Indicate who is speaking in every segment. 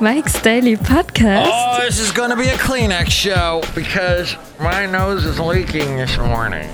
Speaker 1: Mike's Daily Podcast.
Speaker 2: Oh, this is going to be a Kleenex show because my nose is leaking this morning.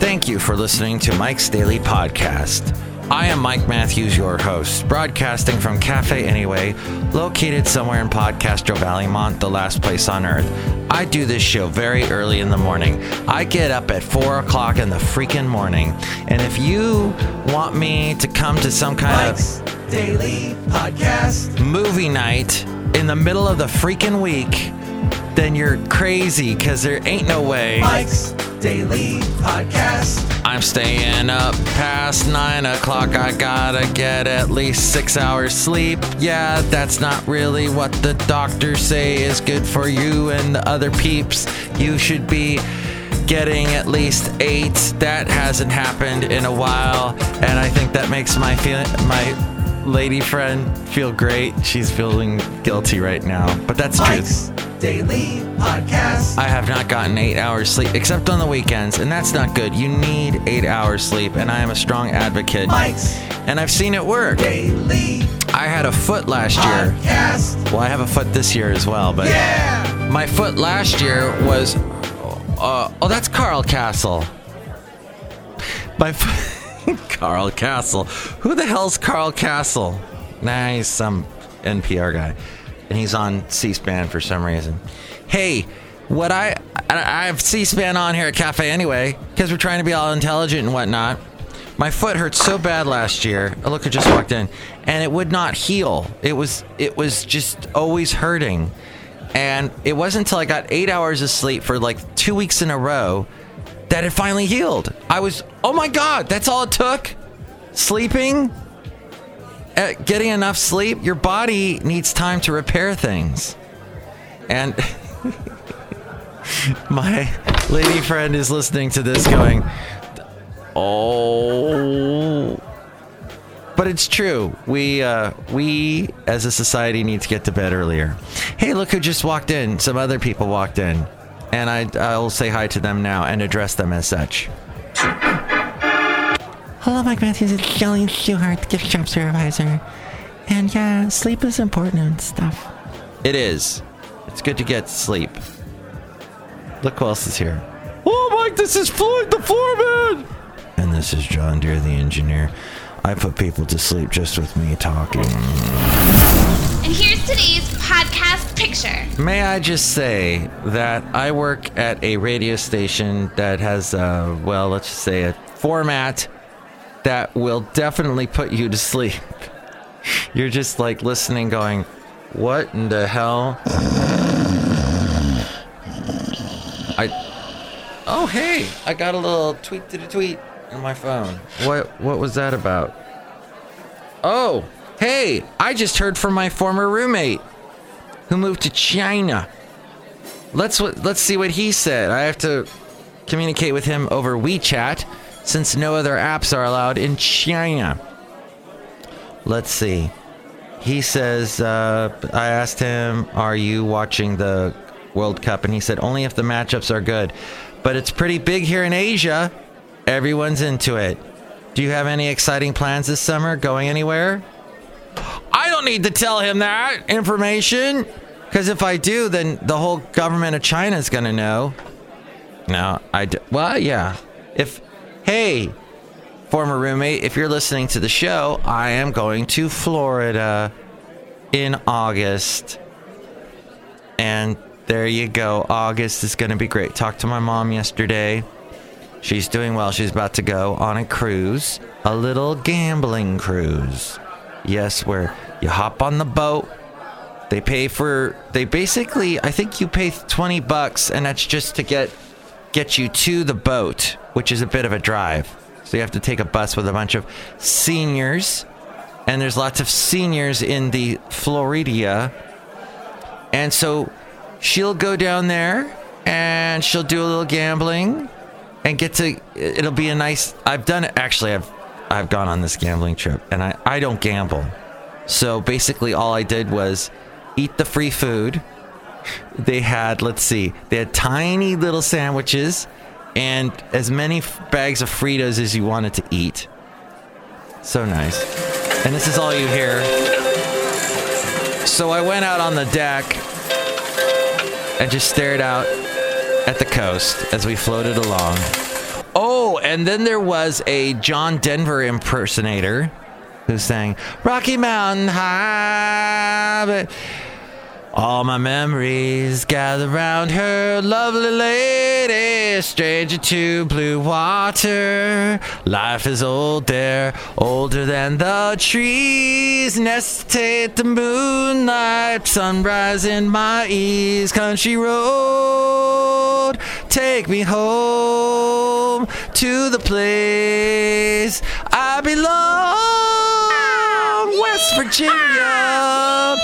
Speaker 2: Thank you for listening to Mike's Daily Podcast. I am Mike Matthews, your host, broadcasting from Cafe Anyway, located somewhere in Podcastro Valleymont, the last place on earth. I do this show very early in the morning. I get up at 4 o'clock in the freaking morning. And if you want me to come to some kind
Speaker 3: Mike's Daily Podcast.
Speaker 2: movie night in the middle of the freaking week, then you're crazy because there ain't no way.
Speaker 3: Mike's Daily Podcast.
Speaker 2: I'm staying up past nine o'clock. I gotta get at least six hours sleep. Yeah, that's not really what the doctors say is good for you and the other peeps. You should be getting at least eight. That hasn't happened in a while, and I think that makes my feel my lady friend feel great. She's feeling guilty right now, but that's true.
Speaker 3: Mike's Daily Podcast.
Speaker 2: I have not gotten eight hours sleep except on the weekends, and that's not good. You need eight hours sleep, and I am a strong advocate.
Speaker 3: Mike's
Speaker 2: And I've seen it work.
Speaker 3: Daily
Speaker 2: I had a foot last year.
Speaker 3: Podcast.
Speaker 2: Well, I have a foot this year as well, but
Speaker 3: Yeah.
Speaker 2: my foot last year was. Uh, oh, that's Carl Castle. My foot. Carl Castle. Who the hell's Carl Castle? Nah, he's some NPR guy. And he's on C SPAN for some reason. Hey, what I. I have C SPAN on here at Cafe anyway, because we're trying to be all intelligent and whatnot. My foot hurt so bad last year. A looker just walked in, and it would not heal. It was it was just always hurting, and it wasn't until I got eight hours of sleep for like two weeks in a row that it finally healed. I was oh my god, that's all it took. Sleeping, getting enough sleep. Your body needs time to repair things, and my lady friend is listening to this going. Oh. But it's true. We uh, we as a society need to get to bed earlier. Hey, look who just walked in. Some other people walked in, and I I'll say hi to them now and address them as such.
Speaker 4: Hello, Mike Matthews. It's Jelly Stewart, gift shop supervisor. And yeah, sleep is important and stuff.
Speaker 2: It is. It's good to get sleep. Look who else is here. Oh, Mike, this is Floyd the foreman. And this is John Deere the engineer. I put people to sleep just with me talking.
Speaker 5: And here's today's podcast picture.
Speaker 2: May I just say that I work at a radio station that has, uh, well, let's just say a format that will definitely put you to sleep. You're just like listening, going, What in the hell? I. Oh, hey, I got a little tweet to the tweet on my phone. What, what was that about? Oh, hey, I just heard from my former roommate who moved to China. Let's let's see what he said. I have to communicate with him over WeChat since no other apps are allowed in China. Let's see. He says uh, I asked him, "Are you watching the World Cup?" And he said, "Only if the matchups are good." But it's pretty big here in Asia. Everyone's into it. Do you have any exciting plans this summer? Going anywhere? I don't need to tell him that information. Because if I do, then the whole government of China is going to know. No, I do. Well, yeah. If, hey, former roommate, if you're listening to the show, I am going to Florida in August. And there you go. August is going to be great. Talked to my mom yesterday. She's doing well. She's about to go on a cruise, a little gambling cruise. Yes, where you hop on the boat. They pay for they basically I think you pay 20 bucks and that's just to get get you to the boat, which is a bit of a drive. So you have to take a bus with a bunch of seniors and there's lots of seniors in the Florida. And so she'll go down there and she'll do a little gambling and get to it'll be a nice I've done it actually I've I've gone on this gambling trip and I I don't gamble. So basically all I did was eat the free food. They had let's see, they had tiny little sandwiches and as many f- bags of Fritos as you wanted to eat. So nice. And this is all you hear. So I went out on the deck and just stared out at the coast as we floated along. Oh, and then there was a John Denver impersonator who sang Rocky Mountain High. All my memories gather round her, lovely lady, stranger to blue water. Life is old there, older than the trees. Nestate the moonlight, sunrise in my ease. Country road, take me home to the place I belong, West Virginia.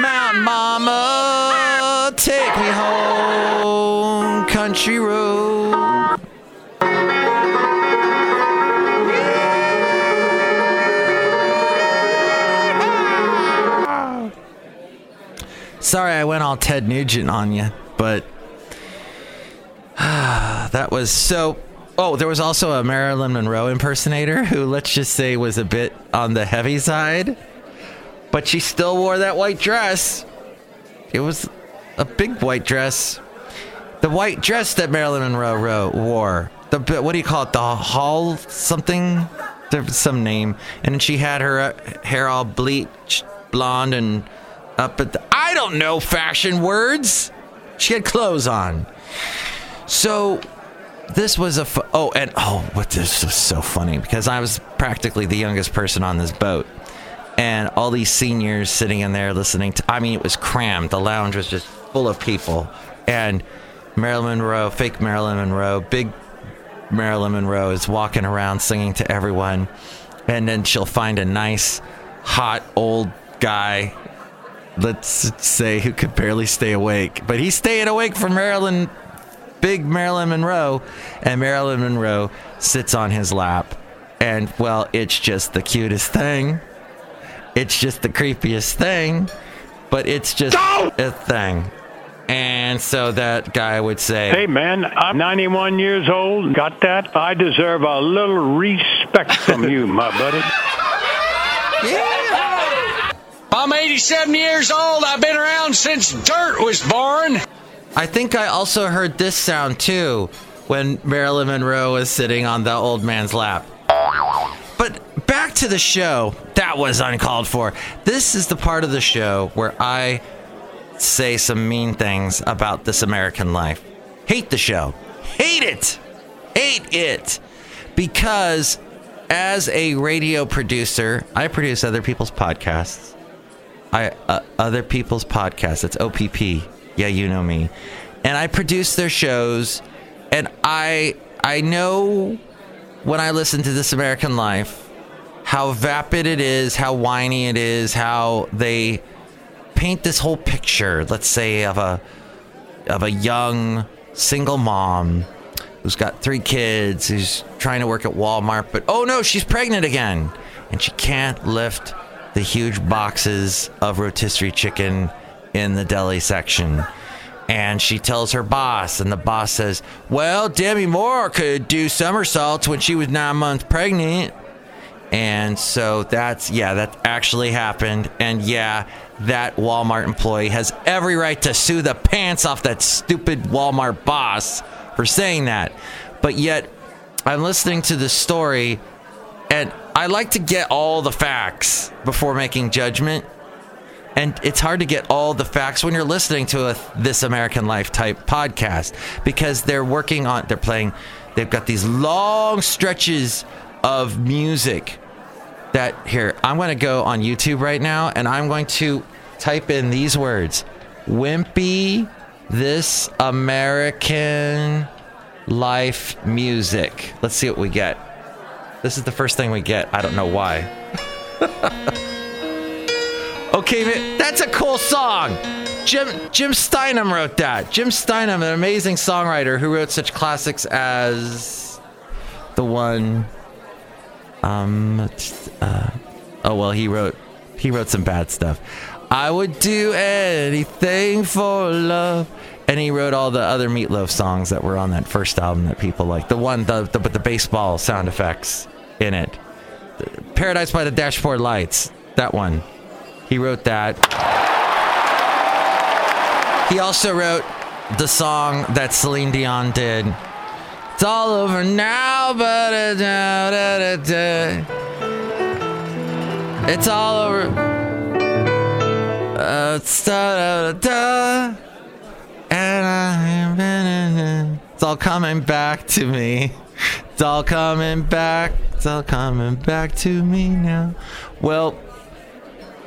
Speaker 2: Mountain Mama, take me home, country road. Sorry, I went all Ted Nugent on you, but that was so. Oh, there was also a Marilyn Monroe impersonator who, let's just say, was a bit on the heavy side but she still wore that white dress. It was a big white dress. The white dress that Marilyn Monroe ro- wore. The what do you call it? The hall something? Some name. And she had her uh, hair all bleached blonde and up at the I don't know fashion words. She had clothes on. So this was a oh and oh what this was so funny because I was practically the youngest person on this boat and all these seniors sitting in there listening to I mean it was crammed. The lounge was just full of people. And Marilyn Monroe, fake Marilyn Monroe, big Marilyn Monroe is walking around singing to everyone. And then she'll find a nice, hot old guy, let's say, who could barely stay awake. But he's staying awake for Marilyn, big Marilyn Monroe. And Marilyn Monroe sits on his lap. And, well, it's just the cutest thing. It's just the creepiest thing, but it's just a thing. And so that guy would say,
Speaker 6: Hey man, I'm 91 years old. Got that? I deserve a little respect from you, my buddy.
Speaker 7: I'm 87 years old. I've been around since dirt was born.
Speaker 2: I think I also heard this sound too when Marilyn Monroe was sitting on the old man's lap. But back to the show. That was uncalled for. This is the part of the show where I say some mean things about this American life. Hate the show. Hate it. Hate it. Because as a radio producer, I produce other people's podcasts. I uh, other people's podcasts. It's OPP. Yeah, you know me. And I produce their shows and I I know when I listen to This American Life how vapid it is, how whiny it is, how they paint this whole picture, let's say of a of a young single mom who's got three kids, who's trying to work at Walmart, but oh no, she's pregnant again. And she can't lift the huge boxes of rotisserie chicken in the deli section. And she tells her boss, and the boss says, Well, Demi Moore could do somersaults when she was nine months pregnant. And so that's, yeah, that actually happened. And yeah, that Walmart employee has every right to sue the pants off that stupid Walmart boss for saying that. But yet, I'm listening to the story, and I like to get all the facts before making judgment. And it's hard to get all the facts when you're listening to a This American Life type podcast because they're working on, they're playing, they've got these long stretches of music that here, I'm going to go on YouTube right now and I'm going to type in these words Wimpy, This American Life Music. Let's see what we get. This is the first thing we get. I don't know why. Okay, that's a cool song. Jim Jim Steinman wrote that. Jim Steinman, an amazing songwriter who wrote such classics as the one. Um. Uh, oh well, he wrote he wrote some bad stuff. I would do anything for love. And he wrote all the other Meatloaf songs that were on that first album that people like. The one the, the with the baseball sound effects in it. Paradise by the Dashboard Lights. That one. He wrote that. He also wrote the song that Celine Dion did. It's all over now, but it's all over. Uh. And it's all coming back to me. It's all coming back. It's all coming back to me now. Well,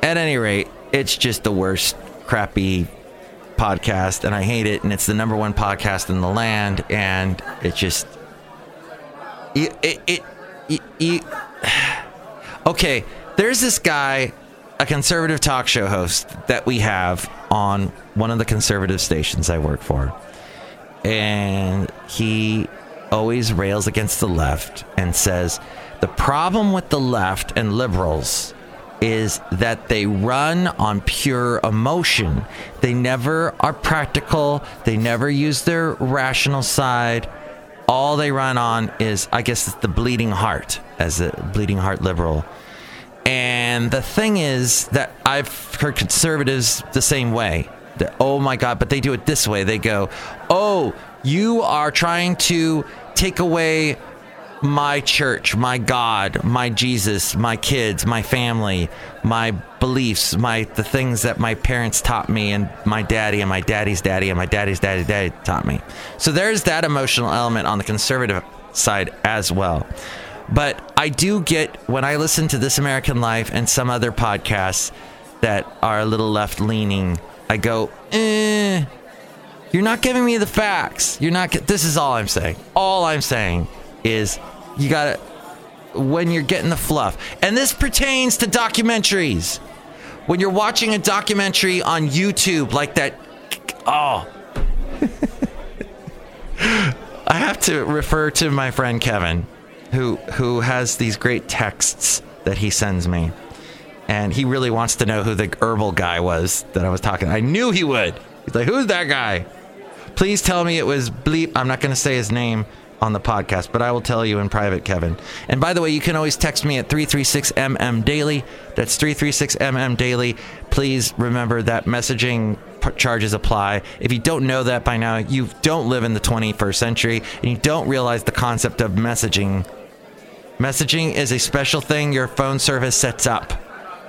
Speaker 2: at any rate, it's just the worst crappy podcast and I hate it and it's the number one podcast in the land and it just it it, it, it, it okay there's this guy a conservative talk show host that we have on one of the conservative stations I work for and he always rails against the left and says the problem with the left and liberals is that they run on pure emotion. They never are practical, they never use their rational side. All they run on is, I guess, it's the bleeding heart, as a bleeding heart liberal. And the thing is that I've heard conservatives the same way. That, oh my God, but they do it this way. They go, oh, you are trying to take away my church, my God, my Jesus, my kids, my family, my beliefs, my the things that my parents taught me and my daddy and my daddy's daddy and my daddy's daddy daddy taught me. So there's that emotional element on the conservative side as well. But I do get when I listen to This American Life and some other podcasts that are a little left leaning, I go, eh, you're not giving me the facts. You're not. This is all I'm saying. All I'm saying is you gotta when you're getting the fluff. And this pertains to documentaries. When you're watching a documentary on youtube like that oh. I have to refer to my friend kevin who who has these great texts that he sends me. And he really wants to know who the herbal guy was that i was talking i knew he would. He's like who's that guy? Please tell me it was bleep. I'm not going to say his name on the podcast, but I will tell you in private, Kevin. And by the way, you can always text me at 336MM Daily. That's 336MM Daily. Please remember that messaging charges apply. If you don't know that by now, you don't live in the 21st century and you don't realize the concept of messaging. Messaging is a special thing your phone service sets up.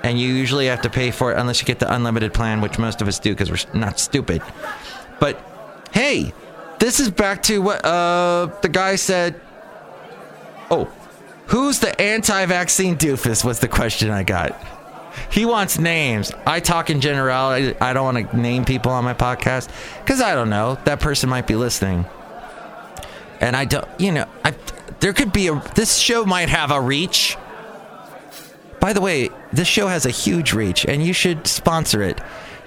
Speaker 2: And you usually have to pay for it unless you get the unlimited plan, which most of us do because we're not stupid. But hey, this is back to what uh, the guy said. Oh, who's the anti-vaccine doofus? Was the question I got. He wants names. I talk in generality. I don't want to name people on my podcast because I don't know. That person might be listening, and I don't. You know, I there could be a. This show might have a reach. By the way, this show has a huge reach, and you should sponsor it.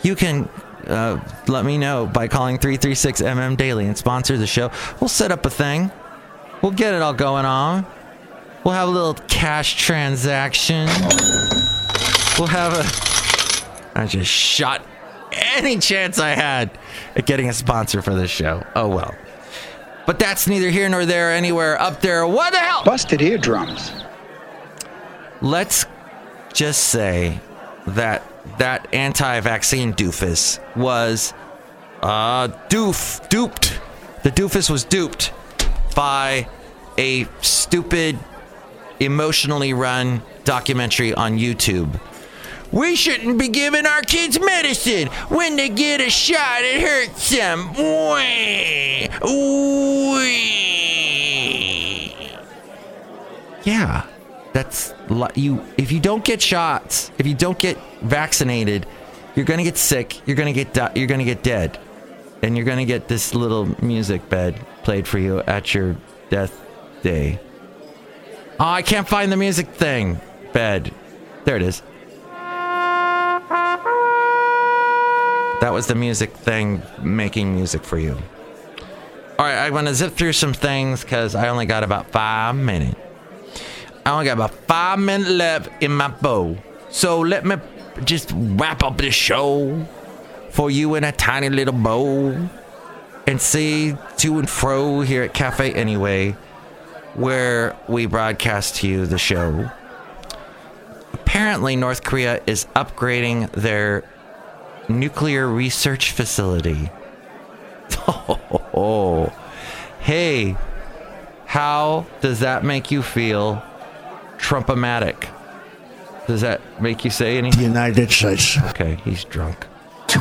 Speaker 2: You can uh, let me know by calling 336 MM Daily and sponsor the show. We'll set up a thing. We'll get it all going on. We'll have a little cash transaction. We'll have a. I just shot any chance I had at getting a sponsor for this show. Oh well. But that's neither here nor there, anywhere up there. What the hell?
Speaker 8: Busted eardrums.
Speaker 2: Let's just say that that anti-vaccine doofus was uh doof duped. The doofus was duped by a stupid emotionally run documentary on YouTube. We shouldn't be giving our kids medicine. When they get a shot, it hurts them. Yeah. That's you. If you don't get shots, if you don't get vaccinated, you're gonna get sick. You're gonna get di- you're gonna get dead, and you're gonna get this little music bed played for you at your death day. Oh, I can't find the music thing. Bed. There it is. That was the music thing making music for you. All right, I'm gonna zip through some things because I only got about five minutes. I only got about five minutes left in my bow. So let me just wrap up the show for you in a tiny little bow and say to and fro here at Cafe Anyway, where we broadcast to you the show. Apparently, North Korea is upgrading their nuclear research facility. Oh, hey, how does that make you feel, Trump-o-matic? Does that make you say anything?
Speaker 8: United States.
Speaker 2: Okay, he's drunk.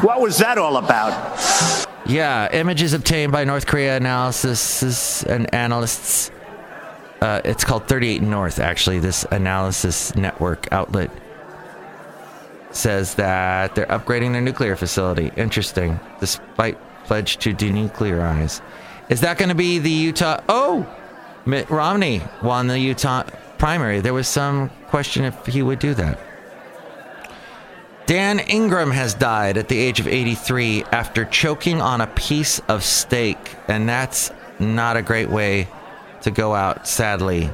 Speaker 9: What was that all about?
Speaker 2: Yeah, images obtained by North Korea analysis and analysts. Uh, it's called 38 North, actually. This analysis network outlet says that they're upgrading their nuclear facility. Interesting. Despite pledge to denuclearize. Is that going to be the Utah? Oh, Mitt Romney won the Utah primary. There was some question if he would do that. Dan Ingram has died at the age of 83 after choking on a piece of steak, and that's not a great way to go out, sadly.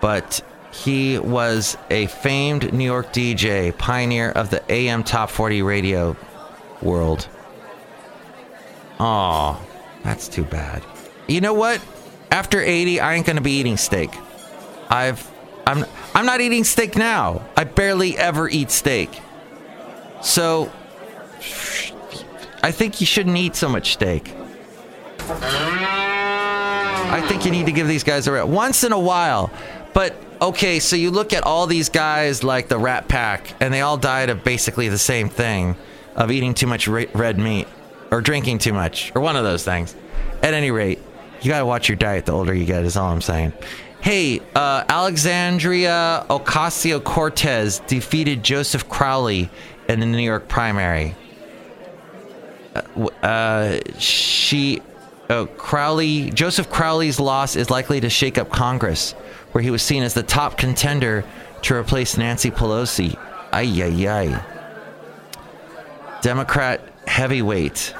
Speaker 2: But he was a famed New York DJ, pioneer of the AM Top 40 radio world. Aw, that's too bad. You know what? After 80, I ain't gonna be eating steak. I've I'm I'm not eating steak now. I barely ever eat steak. So I think you shouldn't eat so much steak. I think you need to give these guys a rest once in a while. But okay, so you look at all these guys like the Rat Pack, and they all died of basically the same thing of eating too much red meat or drinking too much or one of those things. At any rate, you gotta watch your diet the older you get, is all I'm saying. Hey, uh, Alexandria Ocasio Cortez defeated Joseph Crowley in the New York primary. Uh, uh, she, uh, Crowley, Joseph Crowley's loss is likely to shake up Congress, where he was seen as the top contender to replace Nancy Pelosi. Ay, ay, ay. Democrat heavyweight.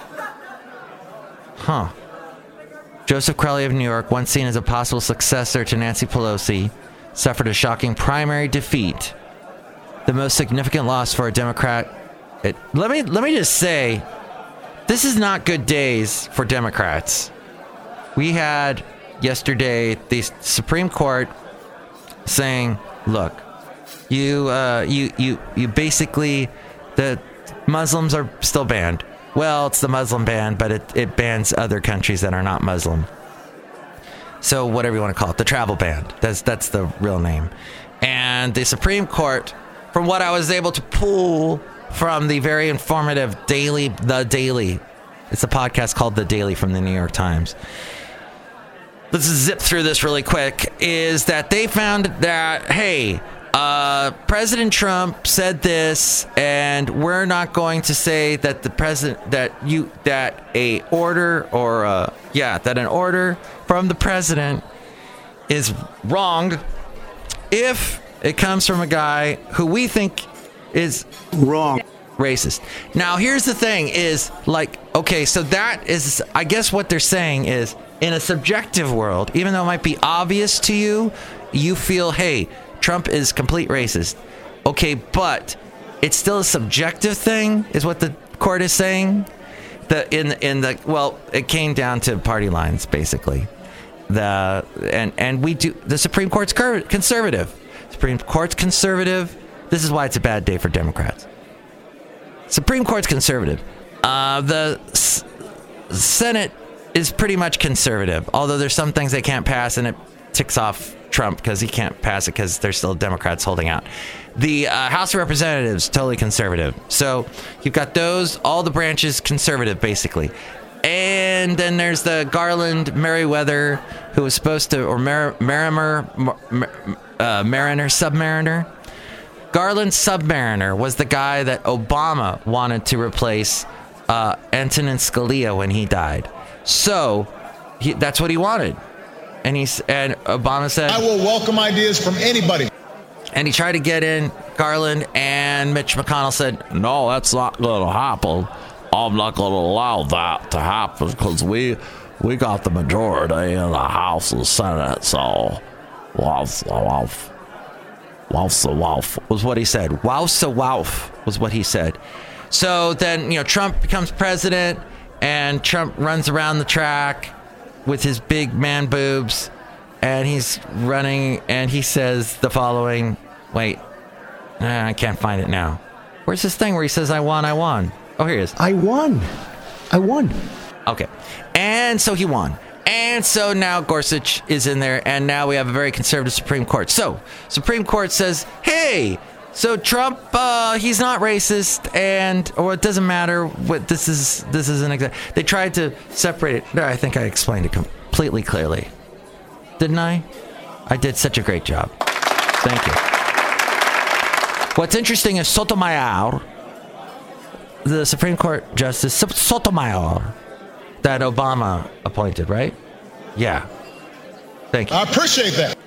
Speaker 2: Huh. Joseph Crowley of New York, once seen as a possible successor to Nancy Pelosi, suffered a shocking primary defeat. The most significant loss for a Democrat. It, let me let me just say, this is not good days for Democrats. We had yesterday the Supreme Court saying, "Look, you uh, you you you basically the Muslims are still banned. Well, it's the Muslim ban, but it, it bans other countries that are not Muslim. So whatever you want to call it, the travel ban. That's that's the real name. And the Supreme Court, from what I was able to pull from the very informative Daily, The Daily, it's a podcast called The Daily from the New York Times. Let's zip through this really quick. Is that they found that hey, uh, President Trump said this, and we're not going to say that the president that you that a order or uh, yeah that an order from the president is wrong if it comes from a guy who we think is
Speaker 8: Wrong.
Speaker 2: racist. Now, here's the thing is like, okay, so that is, I guess what they're saying is in a subjective world, even though it might be obvious to you, you feel, hey, Trump is complete racist. Okay, but it's still a subjective thing, is what the court is saying. The in in the well, it came down to party lines basically. The and and we do the Supreme Court's conservative. Supreme Court's conservative. This is why it's a bad day for Democrats. Supreme Court's conservative. Uh, the S- Senate is pretty much conservative, although there's some things they can't pass, and it ticks off Trump because he can't pass it because there's still Democrats holding out. The uh, House of Representatives totally conservative. So you've got those, all the branches conservative basically. And then there's the Garland Merriweather, who was supposed to, or Mer- uh, Mariner, Submariner. Garland Submariner was the guy that Obama wanted to replace uh, Antonin Scalia when he died. So he, that's what he wanted. And he and Obama said
Speaker 10: I will welcome ideas from anybody.
Speaker 2: and he tried to get in Garland, and Mitch McConnell said, "No, that's not going to happen. I'm not going to allow that to happen because we we got the majority in the House and Senate. So, wouf, wouf, wouf, wouf was what he said. Wouf, wouf was what he said. So then, you know, Trump becomes president, and Trump runs around the track with his big man boobs and he's running and he says the following wait i can't find it now where's this thing where he says i won i won Oh, here he is.
Speaker 8: I won. I won.
Speaker 2: Okay. And so he won. And so now Gorsuch is in there, and now we have a very conservative Supreme Court. So, Supreme Court says, hey, so Trump, uh, he's not racist, and or it doesn't matter what this is. This is an exact. They tried to separate it. I think I explained it completely clearly, didn't I? I did such a great job. Thank you. What's interesting is Sotomayor, the Supreme Court Justice Sotomayor, that Obama appointed, right? Yeah. Thank you.
Speaker 10: I appreciate that.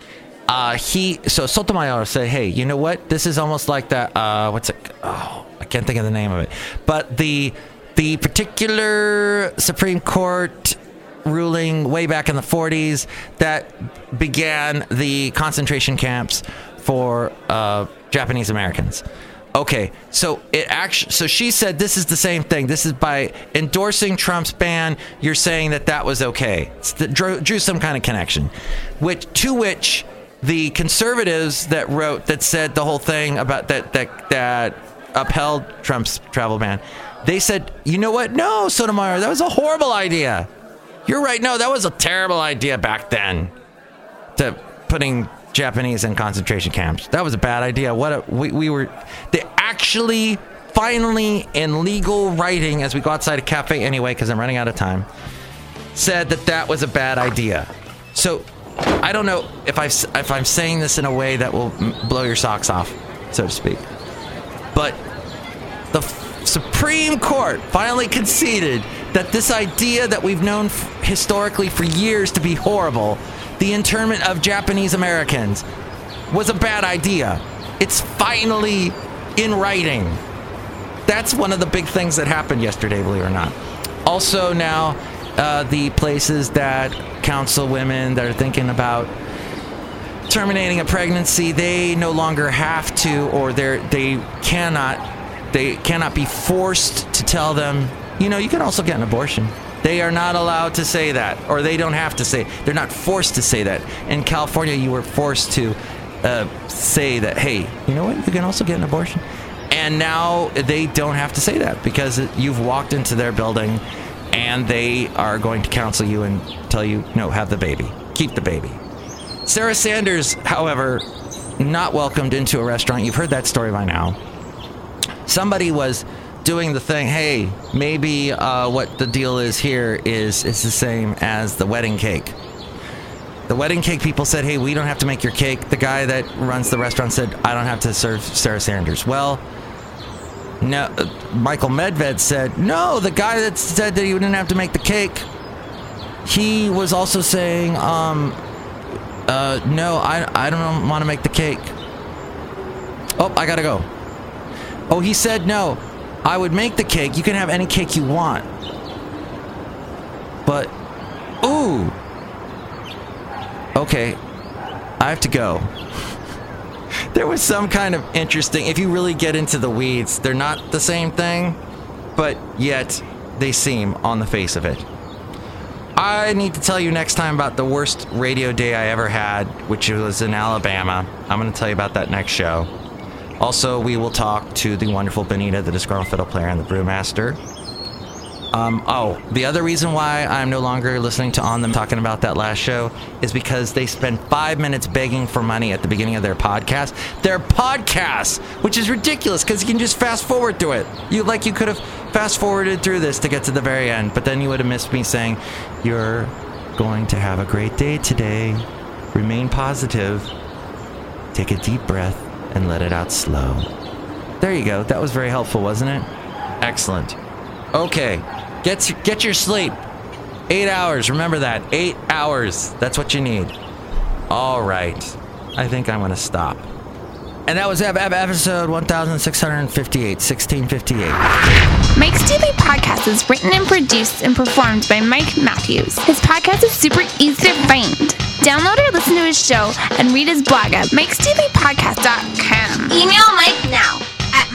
Speaker 2: Uh, he so Sotomayor said, "Hey, you know what? This is almost like that. Uh, what's it? Oh, I can't think of the name of it. But the the particular Supreme Court ruling way back in the 40s that began the concentration camps for uh, Japanese Americans." Okay, so it actually, so she said this is the same thing. This is by endorsing Trump's ban, you're saying that that was okay. The, drew, drew some kind of connection, which to which the conservatives that wrote that said the whole thing about that that that upheld Trump's travel ban, they said, you know what? No, Sotomayor, that was a horrible idea. You're right. No, that was a terrible idea back then. To putting Japanese in concentration camps. That was a bad idea. What a, we, we were, they actually finally in legal writing as we go outside a cafe anyway, because I'm running out of time, said that that was a bad idea. So I don't know if I if I'm saying this in a way that will blow your socks off, so to speak. But the f- Supreme Court finally conceded that this idea that we've known f- historically for years to be horrible the internment of Japanese Americans was a bad idea. It's finally in writing. That's one of the big things that happened yesterday, believe it or not. Also, now uh, the places that counsel women that are thinking about terminating a pregnancy, they no longer have to, or they they cannot, they cannot be forced to tell them. You know, you can also get an abortion. They are not allowed to say that, or they don't have to say. They're not forced to say that. In California, you were forced to uh, say that. Hey, you know what? You can also get an abortion. And now they don't have to say that because you've walked into their building, and they are going to counsel you and tell you, no, have the baby, keep the baby. Sarah Sanders, however, not welcomed into a restaurant. You've heard that story by now. Somebody was doing the thing. Hey, maybe uh, what the deal is here is it's the same as the wedding cake. The wedding cake people said, "Hey, we don't have to make your cake." The guy that runs the restaurant said, "I don't have to serve Sarah Sanders." Well, no, uh, Michael Medved said, "No." The guy that said that he didn't have to make the cake, he was also saying, um, uh, "No, I I don't want to make the cake." Oh, I gotta go. Oh, he said no. I would make the cake. You can have any cake you want. But, ooh. Okay. I have to go. There was some kind of interesting, if you really get into the weeds, they're not the same thing, but yet they seem on the face of it. I need to tell you next time about the worst radio day I ever had, which was in Alabama. I'm going to tell you about that next show. Also, we will talk to the wonderful Benita, the disgruntled fiddle player, and the brewmaster. Um, oh, the other reason why I'm no longer listening to On Them talking about that last show is because they spend five minutes begging for money at the beginning of their podcast. Their podcast, which is ridiculous because you can just fast forward through it. You like you could have fast forwarded through this to get to the very end, but then you would have missed me saying, "You're going to have a great day today. Remain positive. Take a deep breath." and let it out slow. There you go. That was very helpful, wasn't it? Excellent. Okay, get get your sleep. Eight hours. Remember that. Eight hours. That's what you need. All right. I think I'm gonna stop. And that was episode 1658, 1658.
Speaker 5: Mike's Daily Podcast is written and produced and performed by Mike Matthews. His podcast is super easy to find. Download or listen to his show and read his blog at mikesdailypodcast.com.
Speaker 11: Email Mike now